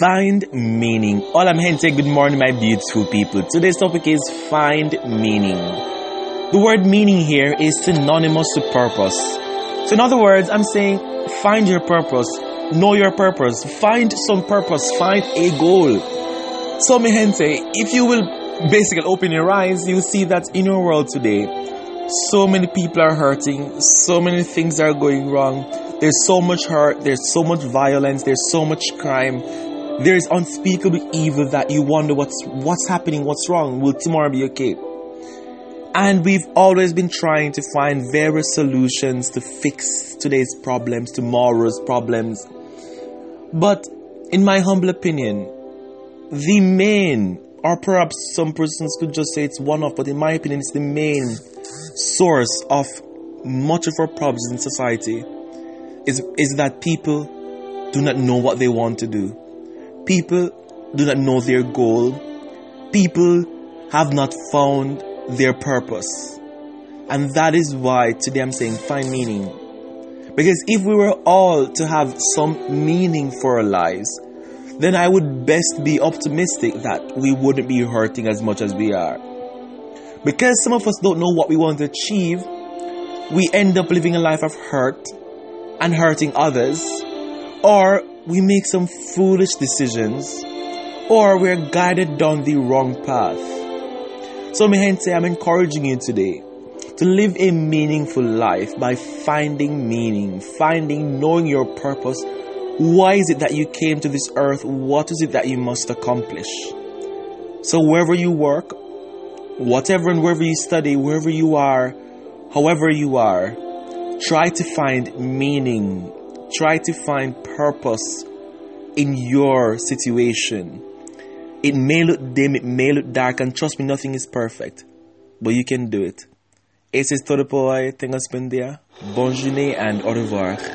Find meaning. All I'm here to say good morning, my beautiful people. Today's topic is find meaning. The word meaning here is synonymous to purpose. So, in other words, I'm saying find your purpose, know your purpose, find some purpose, find a goal. So, mi gente, if you will basically open your eyes, you'll see that in your world today, so many people are hurting, so many things are going wrong. There's so much hurt, there's so much violence, there's so much crime, there is unspeakable evil that you wonder what's what's happening, what's wrong, will tomorrow be okay? And we've always been trying to find various solutions to fix today's problems, tomorrow's problems. But in my humble opinion, the main, or perhaps some persons could just say it's one of, but in my opinion, it's the main source of much of our problems in society is, is that people do not know what they want to do. People do not know their goal. People have not found their purpose. And that is why today I'm saying find meaning. Because if we were all to have some meaning for our lives, then I would best be optimistic that we wouldn't be hurting as much as we are. Because some of us don't know what we want to achieve, we end up living a life of hurt and hurting others, or we make some foolish decisions, or we're guided down the wrong path. So, mi gente, I'm encouraging you today to live a meaningful life by finding meaning, finding, knowing your purpose. Why is it that you came to this earth? What is it that you must accomplish? So, wherever you work, whatever and wherever you study, wherever you are, however you are, try to find meaning Try to find purpose in your situation. It may look dim, it may look dark, and trust me, nothing is perfect. But you can do it. Esse é todo por bom dia, bon journée, and au revoir.